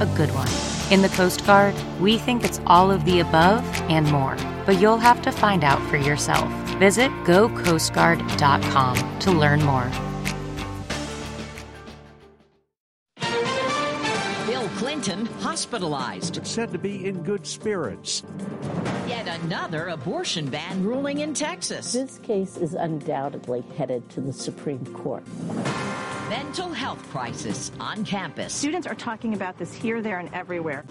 a good one? In the Coast Guard, we think it's all of the above and more, but you'll have to find out for yourself. Visit gocoastguard.com to learn more. Bill Clinton hospitalized. Said to be in good spirits. Yet another abortion ban ruling in Texas. This case is undoubtedly headed to the Supreme Court. Mental health crisis on campus. Students are talking about this here, there, and everywhere.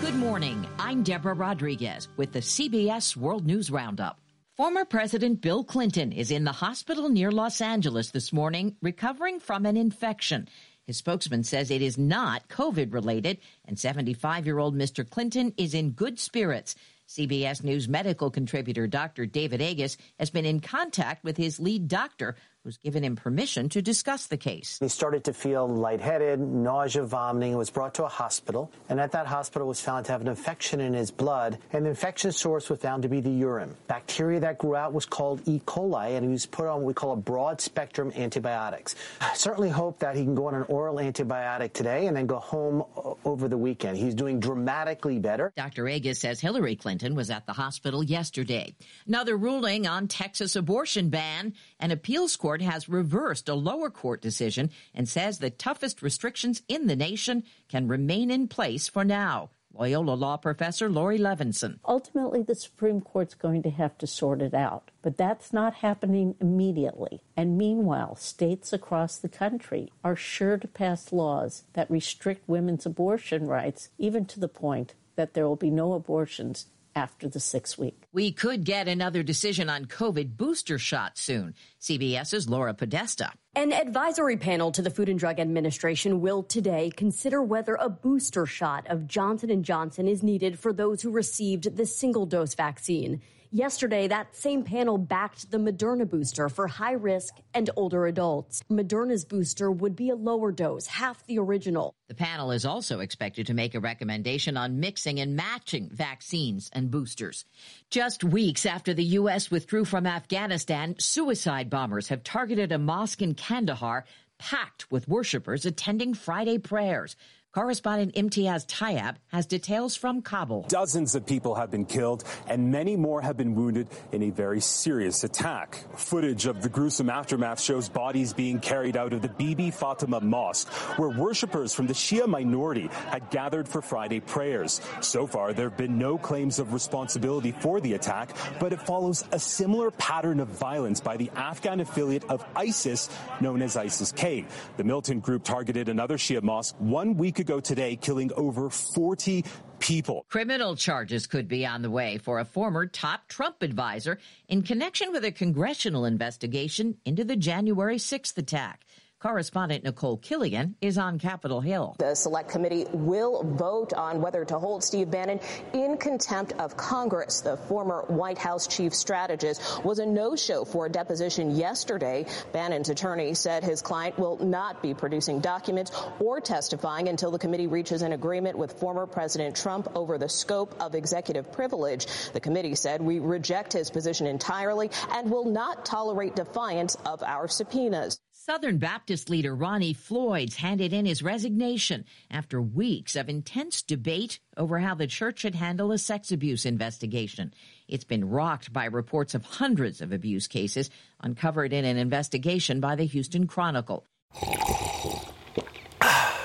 Good morning. I'm Deborah Rodriguez with the CBS World News Roundup. Former President Bill Clinton is in the hospital near Los Angeles this morning recovering from an infection. His spokesman says it is not COVID related, and 75 year old Mr. Clinton is in good spirits. CBS News medical contributor Dr. David Agus has been in contact with his lead doctor, who's given him permission to discuss the case. He started to feel lightheaded, nausea, vomiting, and was brought to a hospital, and at that hospital was found to have an infection in his blood, and the infection source was found to be the urine. Bacteria that grew out was called E. coli, and he was put on what we call a broad spectrum antibiotics. I certainly hope that he can go on an oral antibiotic today and then go home over the weekend. He's doing dramatically better. Dr. Agus says Hillary Clinton was at the hospital yesterday. Another ruling on Texas abortion ban. An appeals court has reversed a lower court decision and says the toughest restrictions in the nation can remain in place for now. Loyola Law professor Laurie Levenson. Ultimately, the Supreme Court's going to have to sort it out, but that's not happening immediately. And meanwhile, states across the country are sure to pass laws that restrict women's abortion rights, even to the point that there will be no abortions after the six week. We could get another decision on COVID booster shots soon. CBS's Laura Podesta. An advisory panel to the Food and Drug Administration will today consider whether a booster shot of Johnson & Johnson is needed for those who received the single-dose vaccine. Yesterday, that same panel backed the Moderna booster for high risk and older adults. Moderna's booster would be a lower dose, half the original. The panel is also expected to make a recommendation on mixing and matching vaccines and boosters. Just weeks after the U.S. withdrew from Afghanistan, suicide bombers have targeted a mosque in Kandahar packed with worshippers attending Friday prayers. Correspondent Imtiaz Tyab has details from Kabul. Dozens of people have been killed and many more have been wounded in a very serious attack. Footage of the gruesome aftermath shows bodies being carried out of the Bibi Fatima Mosque, where worshippers from the Shia minority had gathered for Friday prayers. So far, there have been no claims of responsibility for the attack, but it follows a similar pattern of violence by the Afghan affiliate of ISIS, known as ISIS-K. The militant group targeted another Shia mosque one week ago today, killing over 40 people. Criminal charges could be on the way for a former top Trump advisor in connection with a congressional investigation into the January 6th attack. Correspondent Nikole Killion is on Capitol Hill. The select committee will vote on whether to hold Steve Bannon in contempt of Congress. The former White House chief strategist was a no-show for a deposition yesterday. Bannon's attorney said his client will not be producing documents or testifying until the committee reaches an agreement with former President Trump over the scope of executive privilege. The committee said we reject his position entirely and will not tolerate defiance of our subpoenas. Southern Baptist leader Ronnie Floyd's handed in his resignation after weeks of intense debate over how the church should handle a sex abuse investigation. It's been rocked by reports of hundreds of abuse cases uncovered in an investigation by the Houston Chronicle.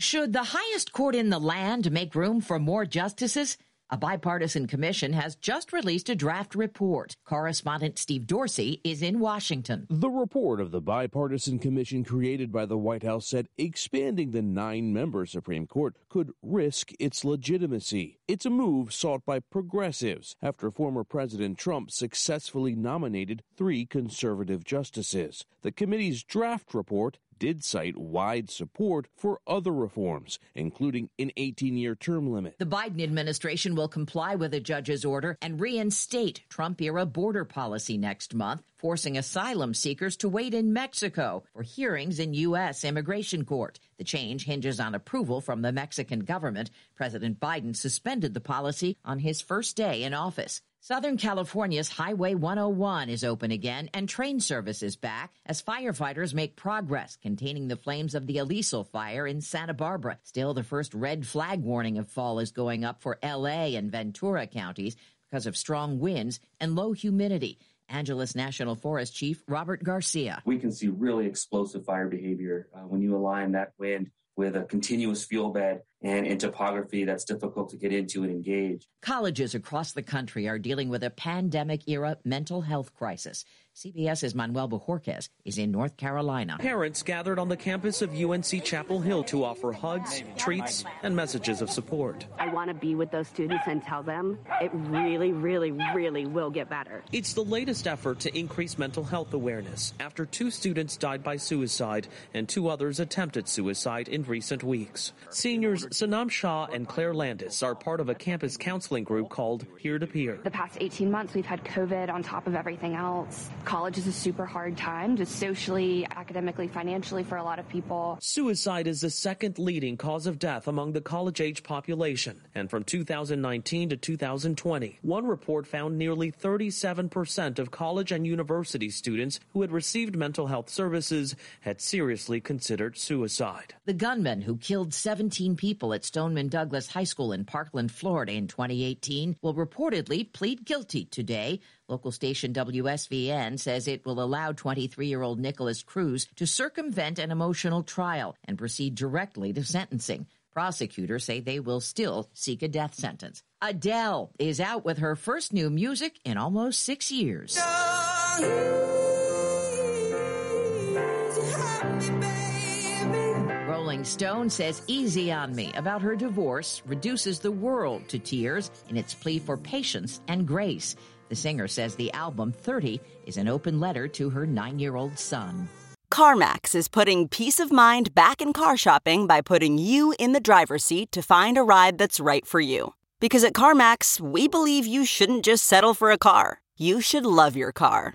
Should the highest court in the land make room for more justices? A bipartisan commission has just released a draft report. Correspondent Steve Dorsey is in Washington. The report of the bipartisan commission created by the White House said expanding the nine member Supreme Court could risk its legitimacy. It's a move sought by progressives after former President Trump successfully nominated three conservative justices. The committee's draft report did cite wide support for other reforms, including an 18 year term limit. The Biden administration will comply with a judge's order and reinstate Trump era border policy next month, forcing asylum seekers to wait in Mexico for hearings in U.S. immigration court. The change hinges on approval from the Mexican government. President Biden suspended the policy on his first day in office. Southern California's Highway 101 is open again and train service is back as firefighters make progress containing the flames of the Alisal fire in Santa Barbara. Still, the first red flag warning of fall is going up for LA and Ventura counties because of strong winds and low humidity. Angeles National Forest Chief Robert Garcia. We can see really explosive fire behavior uh, when you align that wind with a continuous fuel bed and in topography that's difficult to get into and engage. Colleges across the country are dealing with a pandemic era mental health crisis. CBS's Manuel Bojorquez is in North Carolina. Parents gathered on the campus of UNC Chapel Hill to offer hugs, treats, and messages of support. I want to be with those students and tell them it really, really, really will get better. It's the latest effort to increase mental health awareness after two students died by suicide and two others attempted suicide in recent weeks. Seniors Sanam Shah and Claire Landis are part of a campus counseling group called Peer to Peer. The past 18 months, we've had COVID on top of everything else. College is a super hard time, just socially, academically, financially for a lot of people. Suicide is the second leading cause of death among the college age population. And from 2019 to 2020, one report found nearly 37% of college and university students who had received mental health services had seriously considered suicide. The gunman who killed 17 people at Stoneman Douglas High School in Parkland, Florida in 2018 will reportedly plead guilty today. Local station WSVN says it will allow 23 year old Nikolas Cruz to circumvent an emotional trial and proceed directly to sentencing. Prosecutors say they will still seek a death sentence. Adele is out with her first new music in almost six years. Rolling Stone says Easy on Me about her divorce reduces the world to tears in its plea for patience and grace. The singer says the album 30 is an open letter to her nine year old son. CarMax is putting peace of mind back in car shopping by putting you in the driver's seat to find a ride that's right for you. Because at CarMax, we believe you shouldn't just settle for a car, you should love your car.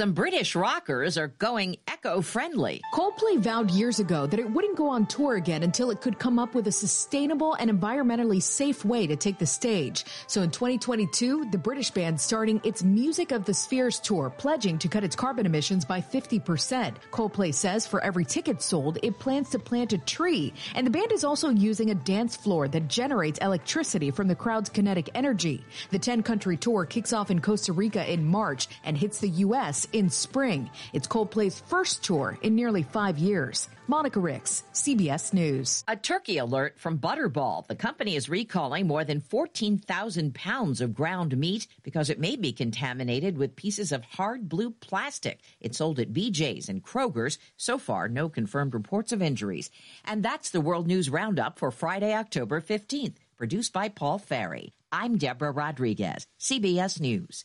Some British rockers are going eco friendly. Coldplay vowed years ago that it wouldn't go on tour again until it could come up with a sustainable and environmentally safe way to take the stage. So in 2022, the British band starting its Music of the Spheres tour, pledging to cut its carbon emissions by 50%. Coldplay says for every ticket sold, it plans to plant a tree. And the band is also using a dance floor that generates electricity from the crowd's kinetic energy. The 10 country tour kicks off in Costa Rica in March and hits the U.S in spring. It's Coldplay's first tour in nearly five years. Monica Ricks, CBS News. A turkey alert from Butterball. The company is recalling more than 14,000 pounds of ground meat because it may be contaminated with pieces of hard blue plastic. It's sold at BJ's and Kroger's. So far, no confirmed reports of injuries. And that's the World News Roundup for Friday, October 15th, produced by Paul Ferry. I'm Deborah Rodriguez, CBS News.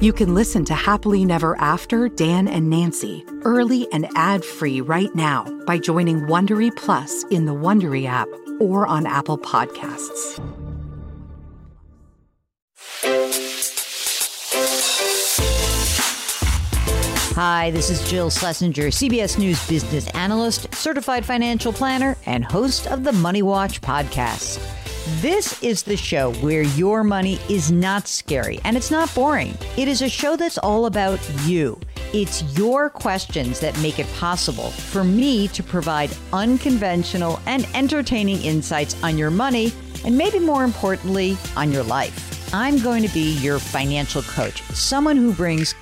You can listen to Happily Never After Dan and Nancy early and ad-free right now by joining Wondery Plus in the Wondery app or on Apple Podcasts. Hi, this is Jill Schlesinger, CBS News business analyst, certified financial planner, and host of the Money Watch podcast. This is the show where your money is not scary and it's not boring. It is a show that's all about you. It's your questions that make it possible for me to provide unconventional and entertaining insights on your money, and maybe more importantly, on your life. I'm going to be your financial coach, someone who brings